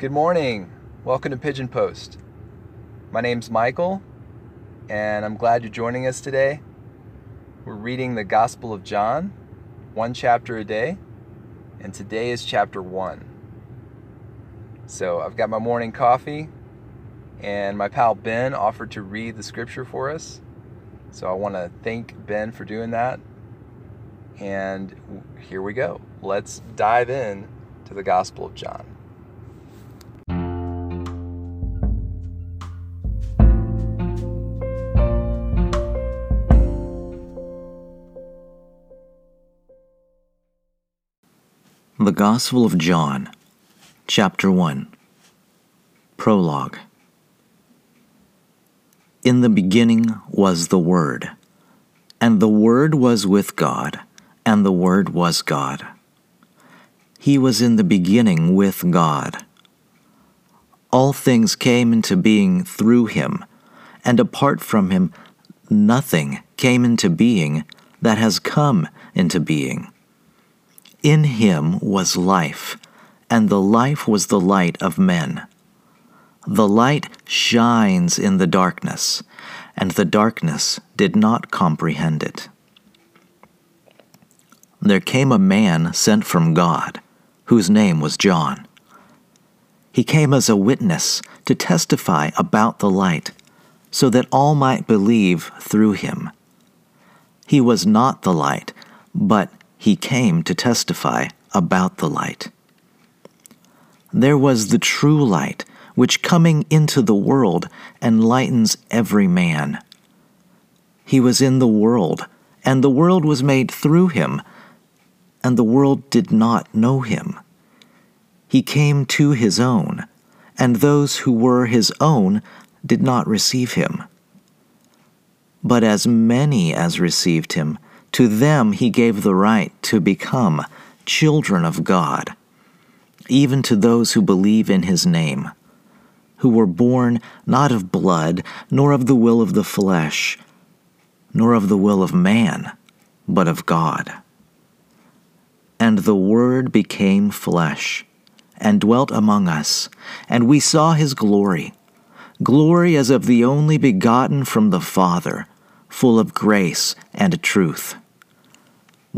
Good morning. Welcome to Pigeon Post. My name's Michael, and I'm glad you're joining us today. We're reading the Gospel of John, one chapter a day, and today is chapter one. So I've got my morning coffee, and my pal Ben offered to read the scripture for us. So I want to thank Ben for doing that. And here we go. Let's dive in to the Gospel of John. The Gospel of John, Chapter 1 Prologue In the beginning was the Word, and the Word was with God, and the Word was God. He was in the beginning with God. All things came into being through him, and apart from him, nothing came into being that has come into being. In him was life, and the life was the light of men. The light shines in the darkness, and the darkness did not comprehend it. There came a man sent from God, whose name was John. He came as a witness to testify about the light, so that all might believe through him. He was not the light, but he came to testify about the light. There was the true light, which coming into the world enlightens every man. He was in the world, and the world was made through him, and the world did not know him. He came to his own, and those who were his own did not receive him. But as many as received him, to them he gave the right to become children of God, even to those who believe in his name, who were born not of blood, nor of the will of the flesh, nor of the will of man, but of God. And the Word became flesh, and dwelt among us, and we saw his glory, glory as of the only begotten from the Father full of grace and truth.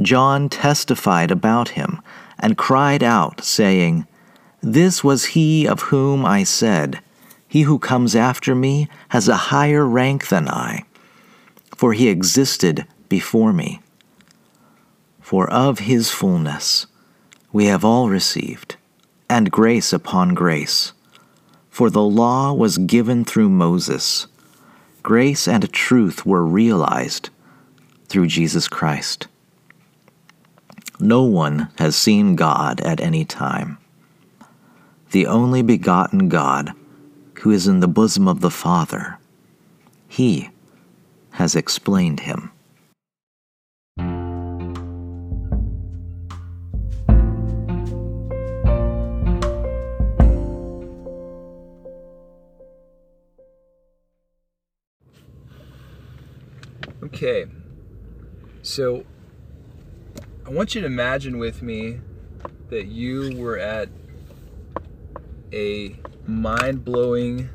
John testified about him and cried out, saying, This was he of whom I said, He who comes after me has a higher rank than I, for he existed before me. For of his fullness we have all received, and grace upon grace. For the law was given through Moses grace and truth were realized through Jesus Christ. No one has seen God at any time. The only begotten God, who is in the bosom of the Father, He has explained him. Okay, so I want you to imagine with me that you were at a mind blowing,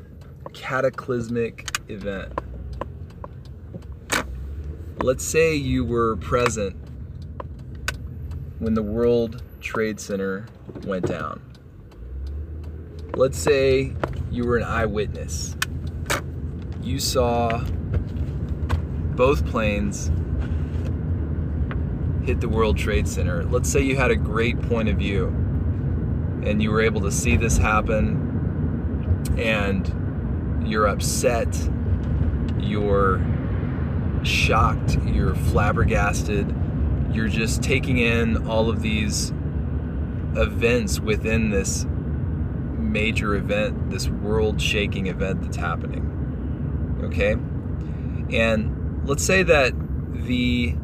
cataclysmic event. Let's say you were present when the World Trade Center went down. Let's say you were an eyewitness. You saw both planes hit the World Trade Center. Let's say you had a great point of view and you were able to see this happen and you're upset, you're shocked, you're flabbergasted, you're just taking in all of these events within this major event, this world shaking event that's happening. Okay? And let's say that the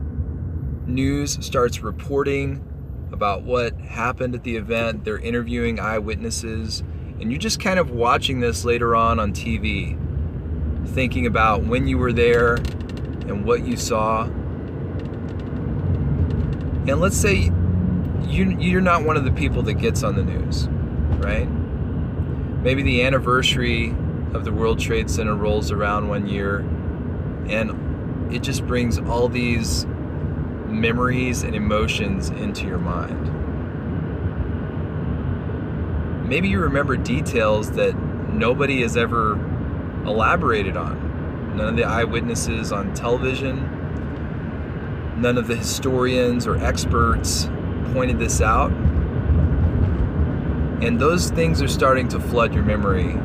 news starts reporting about what happened at the event, they're interviewing eyewitnesses, and you're just kind of watching this later on on TV, thinking about when you were there and what you saw. And let's say you, you're not one of the people that gets on the news, right? Maybe the anniversary of the World Trade Center rolls around one year and it just brings all these memories and emotions into your mind. Maybe you remember details that nobody has ever elaborated on. None of the eyewitnesses on television, none of the historians or experts pointed this out. And those things are starting to flood your memory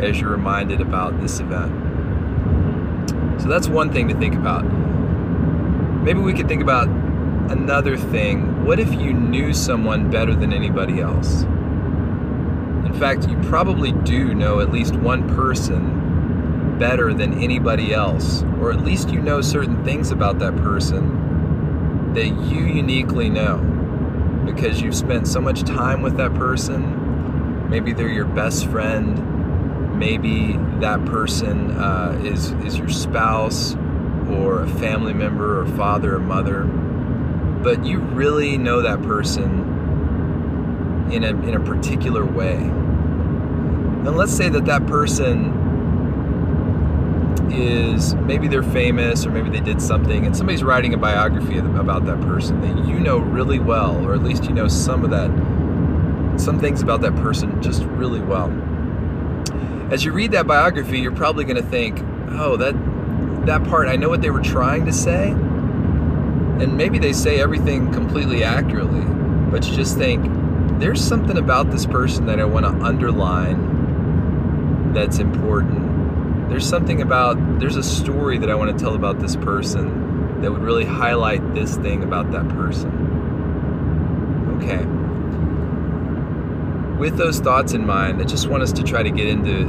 as you're reminded about this event. So that's one thing to think about. Maybe we could think about another thing. What if you knew someone better than anybody else? In fact, you probably do know at least one person better than anybody else, or at least you know certain things about that person that you uniquely know because you've spent so much time with that person. Maybe they're your best friend maybe that person uh, is is your spouse or a family member or father or mother, but you really know that person in a in a particular way. And let's say that that person is maybe they're famous or maybe they did something and somebody's writing a biography about that person that you know really well or at least you know some of that some things about that person just really well as you read that biography, you're probably going to think, oh, that that part, I know what they were trying to say, and maybe they say everything completely accurately, but you just think, there's something about this person that I want to underline that's important. There's something about, there's a story that I want to tell about this person that would really highlight this thing about that person. Okay with those thoughts in mind, I just want us to try to get into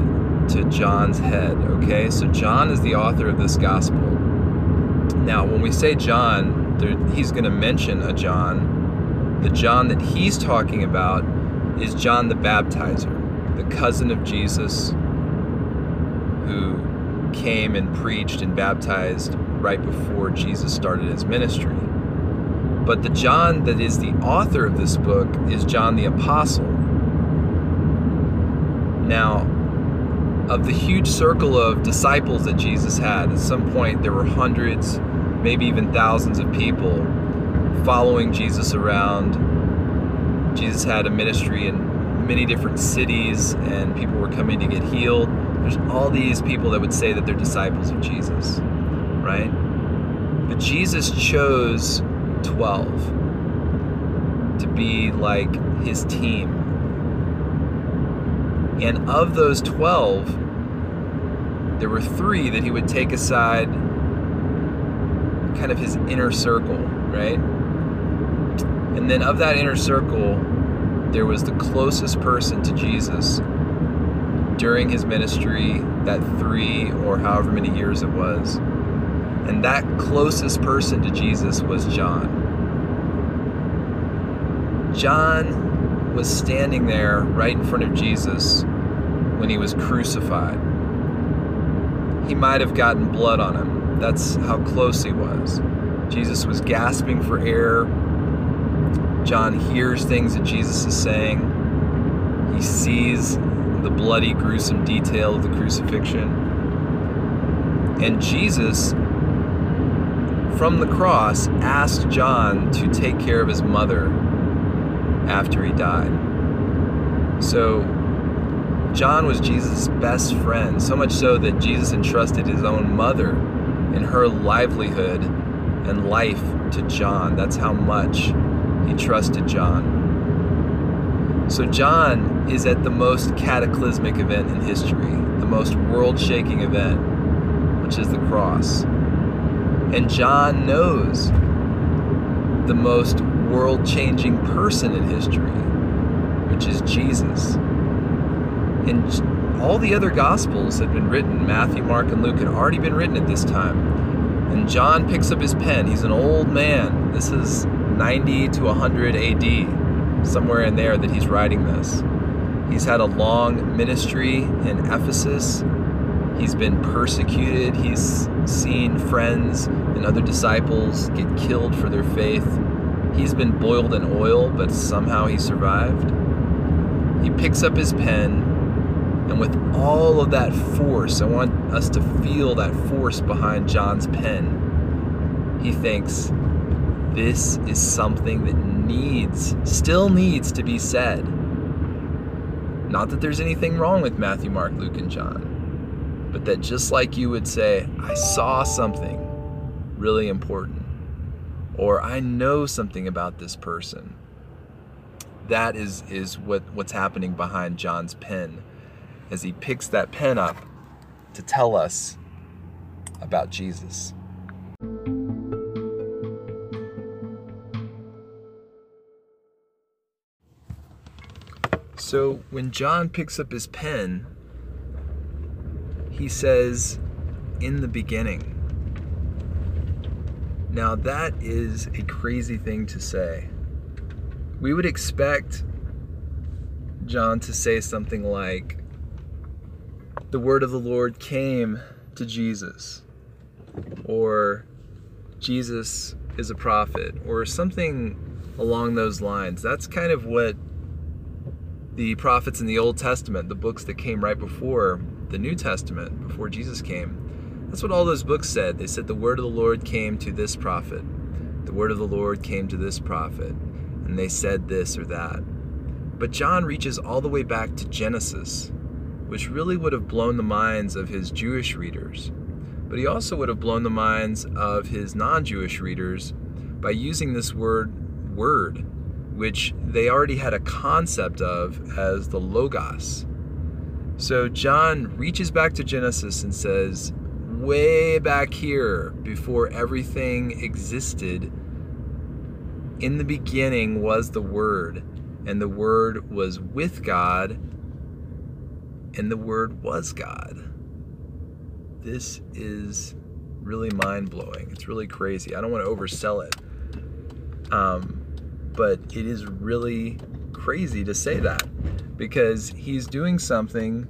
to John's head, okay? So John is the author of this gospel. Now, when we say John, there, he's going to mention a John. The John that he's talking about is John the Baptizer, the cousin of Jesus who came and preached and baptized right before Jesus started his ministry. But the John that is the author of this book is John the Apostle now, of the huge circle of disciples that Jesus had, at some point there were hundreds, maybe even thousands of people following Jesus around. Jesus had a ministry in many different cities, and people were coming to get healed. There's all these people that would say that they're disciples of Jesus, right? But Jesus chose 12 to be like his team and of those 12, there were three that he would take aside, kind of his inner circle, right? And then of that inner circle, there was the closest person to Jesus during his ministry, that three or however many years it was. And that closest person to Jesus was John. John was standing there right in front of Jesus when he was crucified. He might have gotten blood on him. That's how close he was. Jesus was gasping for air. John hears things that Jesus is saying. He sees the bloody, gruesome detail of the crucifixion. And Jesus, from the cross, asked John to take care of his mother after he died. So, John was Jesus' best friend, so much so that Jesus entrusted his own mother and her livelihood and life to John. That's how much he trusted John. So, John is at the most cataclysmic event in history, the most world shaking event, which is the cross. And John knows the most world changing person in history, which is Jesus. And all the other Gospels had been written, Matthew, Mark, and Luke had already been written at this time. And John picks up his pen. He's an old man. This is 90 to 100 AD, somewhere in there that he's writing this. He's had a long ministry in Ephesus. He's been persecuted. He's seen friends and other disciples get killed for their faith. He's been boiled in oil, but somehow he survived. He picks up his pen And with all of that force, I want us to feel that force behind John's pen. He thinks this is something that needs, still needs to be said. Not that there's anything wrong with Matthew, Mark, Luke, and John, but that just like you would say, I saw something really important, or I know something about this person. That is, is what, what's happening behind John's pen as he picks that pen up to tell us about Jesus. So when John picks up his pen, he says, In the beginning. Now, that is a crazy thing to say. We would expect John to say something like, The word of the Lord came to Jesus, or Jesus is a prophet, or something along those lines. That's kind of what the prophets in the Old Testament, the books that came right before the New Testament, before Jesus came, that's what all those books said. They said the word of the Lord came to this prophet, the word of the Lord came to this prophet, and they said this or that. But John reaches all the way back to Genesis, which really would have blown the minds of his Jewish readers. But he also would have blown the minds of his non Jewish readers by using this word, word which they already had a concept of as the Logos. So John reaches back to Genesis and says, way back here, before everything existed, in the beginning was the Word, and the Word was with God, and the Word was God. This is really mind blowing. It's really crazy. I don't want to oversell it. Um, but it is really crazy to say that because he's doing something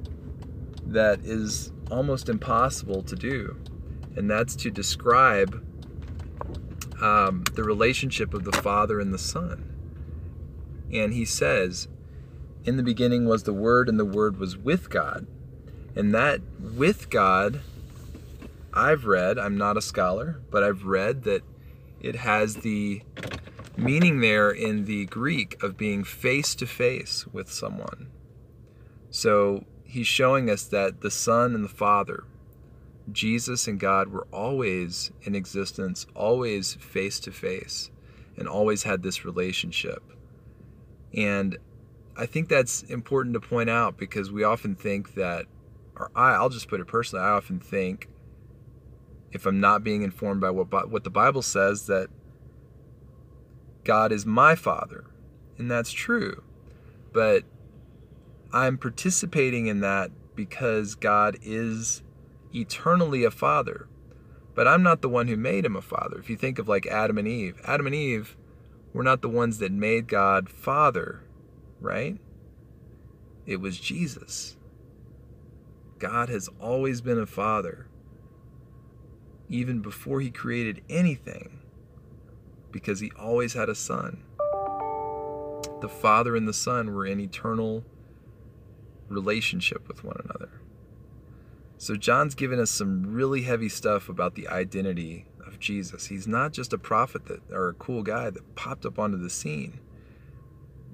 that is almost impossible to do, and that's to describe um, the relationship of the Father and the Son. And he says, In the beginning was the Word, and the Word was with God. And that with God, I've read, I'm not a scholar, but I've read that it has the meaning there in the Greek of being face to face with someone. So he's showing us that the Son and the Father, Jesus and God, were always in existence, always face to face, and always had this relationship. And I think that's important to point out because we often think that, or I, I'll just put it personally, I often think, if I'm not being informed by what, what the Bible says, that God is my father. And that's true. But I'm participating in that because God is eternally a father. But I'm not the one who made him a father. If you think of like Adam and Eve, Adam and Eve were not the ones that made God father, right? It was Jesus. God has always been a father, even before he created anything because he always had a son. The Father and the Son were in eternal relationship with one another. So, John's given us some really heavy stuff about the identity of Jesus. He's not just a prophet that, or a cool guy that popped up onto the scene.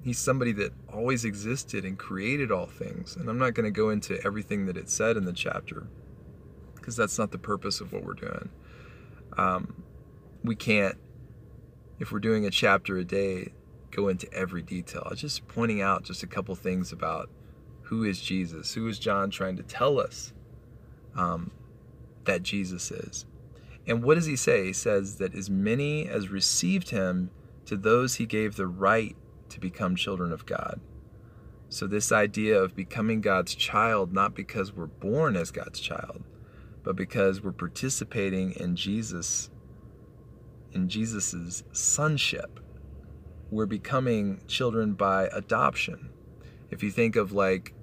He's somebody that always existed and created all things. And I'm not going to go into everything that it said in the chapter because that's not the purpose of what we're doing. Um, we can't if we're doing a chapter a day, go into every detail. I'm just pointing out just a couple things about who is Jesus, who is John trying to tell us um, that Jesus is. And what does he say? He says that as many as received him, to those he gave the right to become children of God. So, this idea of becoming God's child, not because we're born as God's child, but because we're participating in Jesus in Jesus' sonship. We're becoming children by adoption. If you think of like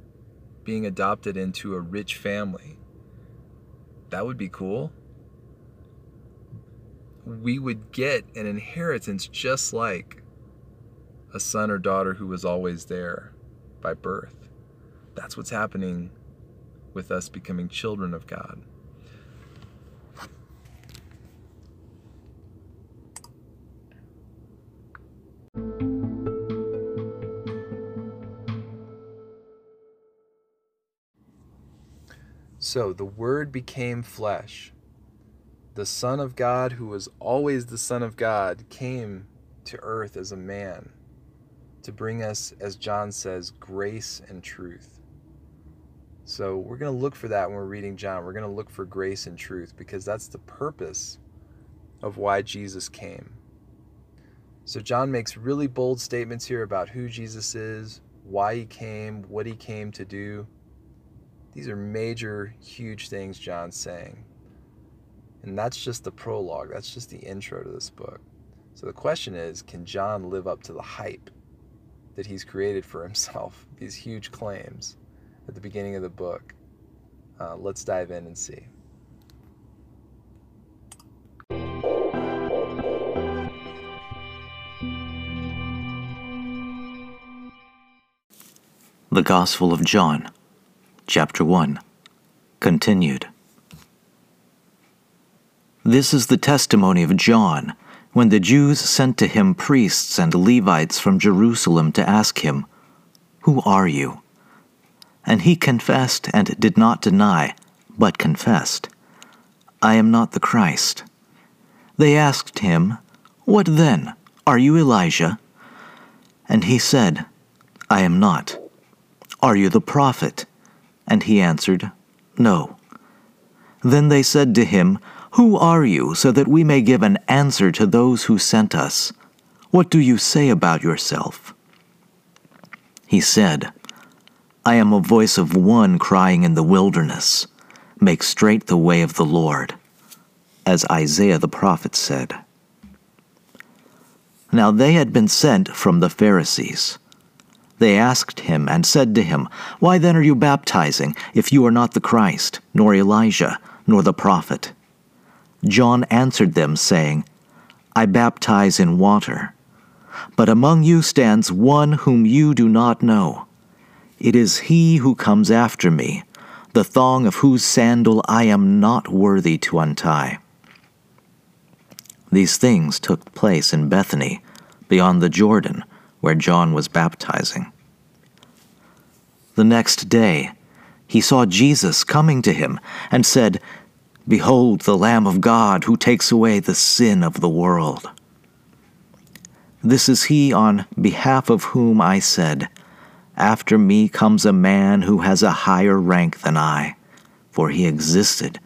being adopted into a rich family, that would be cool. We would get an inheritance just like a son or daughter who was always there by birth. That's what's happening with us becoming children of God. So the Word became flesh. The Son of God, who was always the Son of God, came to earth as a man to bring us, as John says, grace and truth. So we're going to look for that when we're reading John. We're going to look for grace and truth because that's the purpose of why Jesus came. So John makes really bold statements here about who Jesus is, why he came, what he came to do. These are major, huge things John's saying. And that's just the prologue, that's just the intro to this book. So the question is can John live up to the hype that he's created for himself, these huge claims at the beginning of the book? Uh, let's dive in and see. The Gospel of John, Chapter 1, continued. This is the testimony of John when the Jews sent to him priests and Levites from Jerusalem to ask him, Who are you? And he confessed and did not deny, but confessed, I am not the Christ. They asked him, What then? Are you Elijah? And he said, I am not. Are you the prophet? And he answered, No. Then they said to him, Who are you, so that we may give an answer to those who sent us? What do you say about yourself? He said, I am a voice of one crying in the wilderness, Make straight the way of the Lord, as Isaiah the prophet said. Now they had been sent from the Pharisees. They asked him and said to him, Why then are you baptizing, if you are not the Christ, nor Elijah, nor the prophet? John answered them, saying, I baptize in water, but among you stands one whom you do not know. It is he who comes after me, the thong of whose sandal I am not worthy to untie. These things took place in Bethany, beyond the Jordan, where John was baptizing. The next day, he saw Jesus coming to him and said, Behold the Lamb of God who takes away the sin of the world. This is he on behalf of whom I said, After me comes a man who has a higher rank than I, for he existed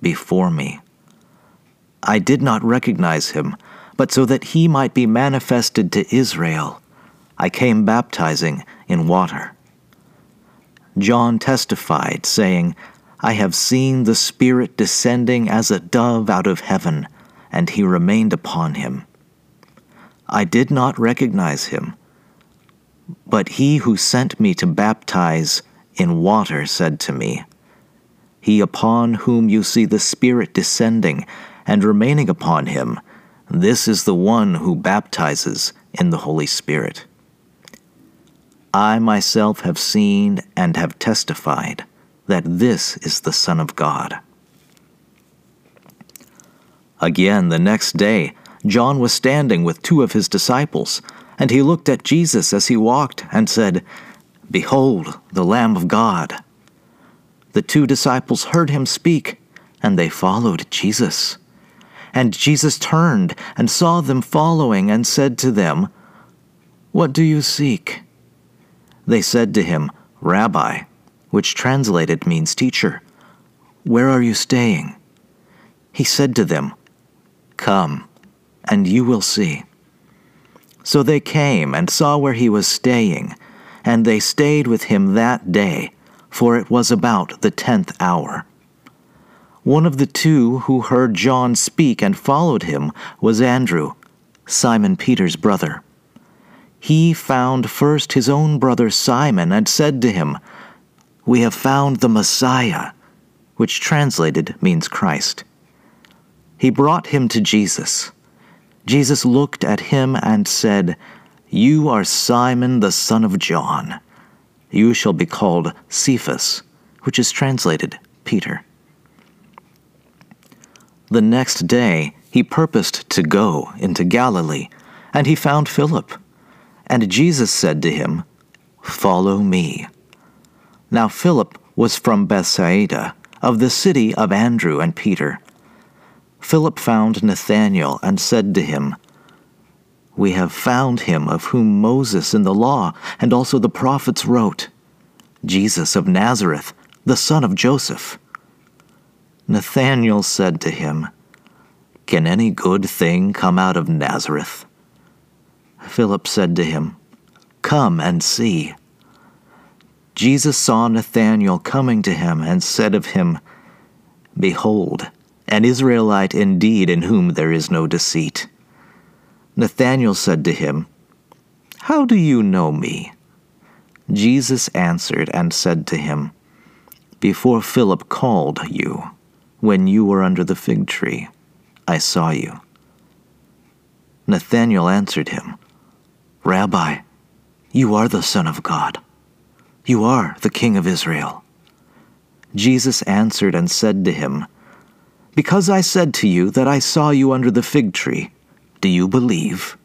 before me. I did not recognize him, but so that he might be manifested to Israel. I came baptizing in water. John testified, saying, I have seen the Spirit descending as a dove out of heaven, and he remained upon him. I did not recognize him, but he who sent me to baptize in water said to me, He upon whom you see the Spirit descending and remaining upon him, this is the one who baptizes in the Holy Spirit. I myself have seen and have testified that this is the Son of God. Again, the next day, John was standing with two of his disciples, and he looked at Jesus as he walked and said, Behold, the Lamb of God. The two disciples heard him speak, and they followed Jesus. And Jesus turned and saw them following and said to them, What do you seek? They said to him, Rabbi, which translated means teacher, where are you staying? He said to them, Come, and you will see. So they came and saw where he was staying, and they stayed with him that day, for it was about the tenth hour. One of the two who heard John speak and followed him was Andrew, Simon Peter's brother he found first his own brother Simon and said to him, We have found the Messiah, which translated means Christ. He brought him to Jesus. Jesus looked at him and said, You are Simon the son of John. You shall be called Cephas, which is translated Peter. The next day he purposed to go into Galilee, and he found Philip. And Jesus said to him, Follow me. Now Philip was from Bethsaida, of the city of Andrew and Peter. Philip found Nathanael and said to him, We have found him of whom Moses in the law and also the prophets wrote, Jesus of Nazareth, the son of Joseph. Nathanael said to him, Can any good thing come out of Nazareth? Philip said to him, Come and see. Jesus saw Nathanael coming to him and said of him, Behold, an Israelite indeed in whom there is no deceit. Nathanael said to him, How do you know me? Jesus answered and said to him, Before Philip called you, when you were under the fig tree, I saw you. Nathanael answered him, Rabbi, you are the Son of God. You are the King of Israel. Jesus answered and said to him, Because I said to you that I saw you under the fig tree, do you believe?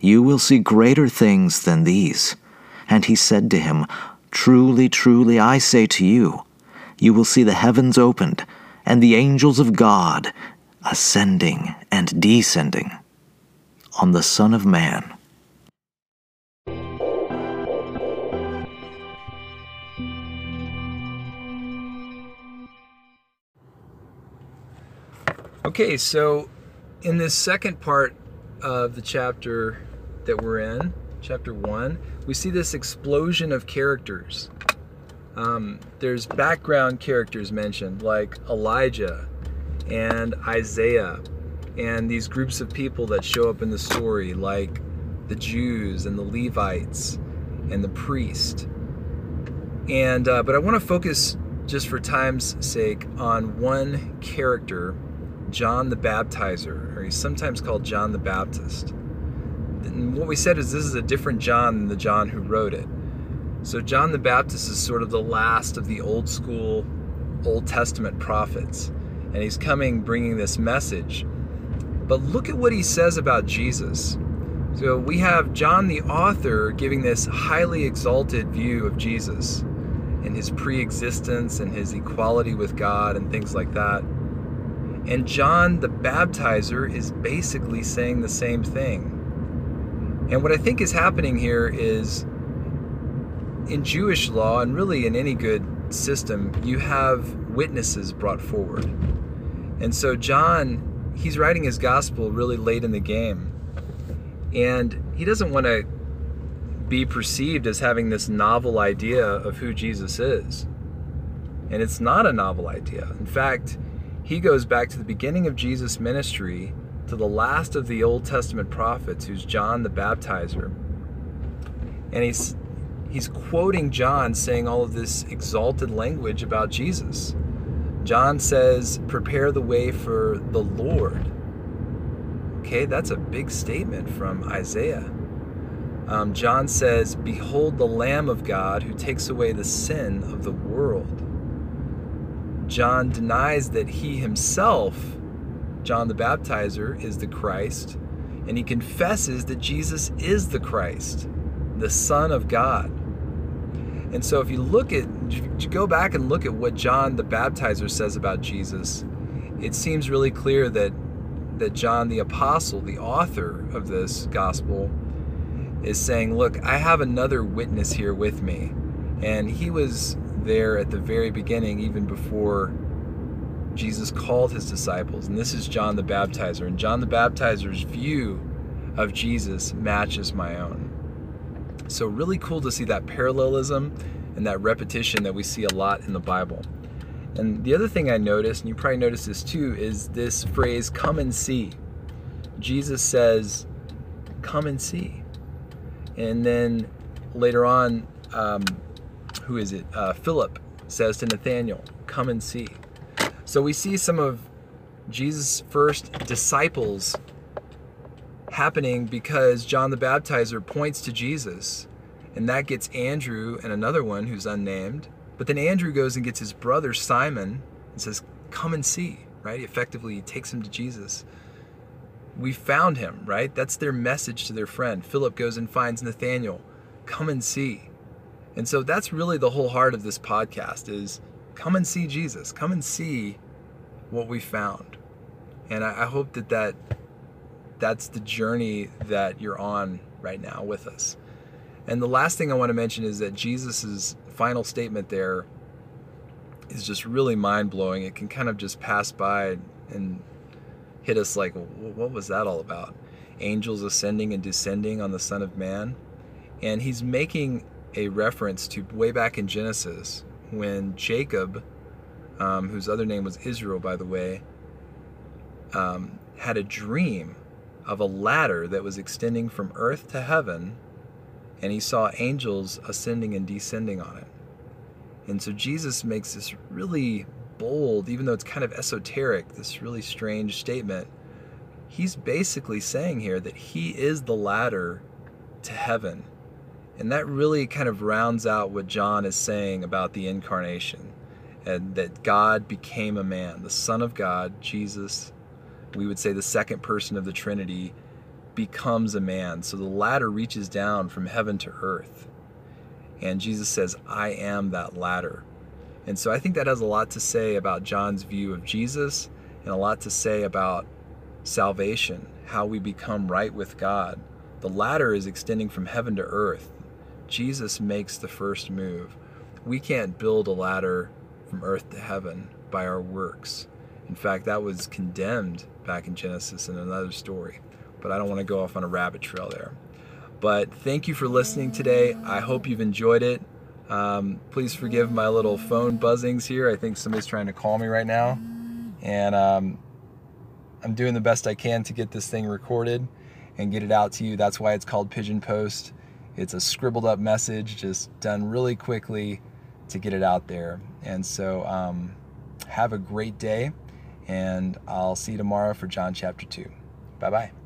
You will see greater things than these. And he said to him, Truly, truly, I say to you, you will see the heavens opened, and the angels of God ascending and descending on the Son of Man. Okay, so in this second part of the chapter that we're in, chapter one, we see this explosion of characters. Um, there's background characters mentioned, like Elijah and Isaiah, and these groups of people that show up in the story, like the Jews and the Levites and the priest. And uh, but I want to focus just for time's sake on one character, John the Baptizer, or he's sometimes called John the Baptist. And what we said is this is a different John than the John who wrote it. So John the Baptist is sort of the last of the old school Old Testament prophets, and he's coming bringing this message. But look at what he says about Jesus. So we have John the author giving this highly exalted view of Jesus and his pre-existence and his equality with God and things like that. And John the baptizer is basically saying the same thing. And what I think is happening here is in Jewish law, and really in any good system, you have witnesses brought forward. And so John, he's writing his gospel really late in the game. And he doesn't want to be perceived as having this novel idea of who Jesus is. And it's not a novel idea. In fact, he goes back to the beginning of Jesus' ministry to the last of the Old Testament prophets, who's John the Baptizer. And he's he's quoting John saying all of this exalted language about Jesus. John says, Prepare the way for the Lord. Okay, that's a big statement from Isaiah. Um, John says, Behold the Lamb of God who takes away the sin of the world. John denies that he himself, John the Baptizer, is the Christ, and he confesses that Jesus is the Christ, the Son of God. And so if you look at, you go back and look at what John the Baptizer says about Jesus, it seems really clear that that John the apostle, the author of this gospel, is saying, "Look, I have another witness here with me." And he was there at the very beginning even before Jesus called his disciples. And this is John the Baptizer, and John the Baptizer's view of Jesus matches my own. So, really cool to see that parallelism and that repetition that we see a lot in the Bible. And the other thing I noticed, and you probably noticed this too, is this phrase, come and see. Jesus says, come and see. And then later on, um, who is it? Uh, Philip says to Nathanael, come and see. So we see some of Jesus' first disciples happening because John the Baptizer points to Jesus. And that gets Andrew and another one who's unnamed But then Andrew goes and gets his brother Simon and says, Come and see, right? He Effectively, takes him to Jesus. We found him, right? That's their message to their friend. Philip goes and finds Nathanael. Come and see. And so that's really the whole heart of this podcast is come and see Jesus. Come and see what we found. And I, I hope that, that that's the journey that you're on right now with us. And the last thing I want to mention is that Jesus' final statement there is just really mind blowing. It can kind of just pass by and hit us like, what was that all about? Angels ascending and descending on the Son of Man. And he's making a reference to way back in Genesis when Jacob, um, whose other name was Israel, by the way, um, had a dream of a ladder that was extending from earth to heaven, and he saw angels ascending and descending on it. And so Jesus makes this really bold, even though it's kind of esoteric, this really strange statement. He's basically saying here that he is the ladder to heaven. And that really kind of rounds out what John is saying about the incarnation and that God became a man. The Son of God, Jesus, we would say the second person of the Trinity, becomes a man. So the ladder reaches down from heaven to earth. And Jesus says, I am that ladder. And so I think that has a lot to say about John's view of Jesus and a lot to say about salvation, how we become right with God. The ladder is extending from heaven to earth. Jesus makes the first move. We can't build a ladder from earth to heaven by our works. In fact, that was condemned back in Genesis in another story. But I don't want to go off on a rabbit trail there. But thank you for listening today. I hope you've enjoyed it. Um, please forgive my little phone buzzings here. I think somebody's trying to call me right now. And um, I'm doing the best I can to get this thing recorded and get it out to you. That's why it's called Pigeon Post. It's a scribbled up message, just done really quickly to get it out there. And so, um, have a great day, and I'll see you tomorrow for John chapter 2. Bye bye.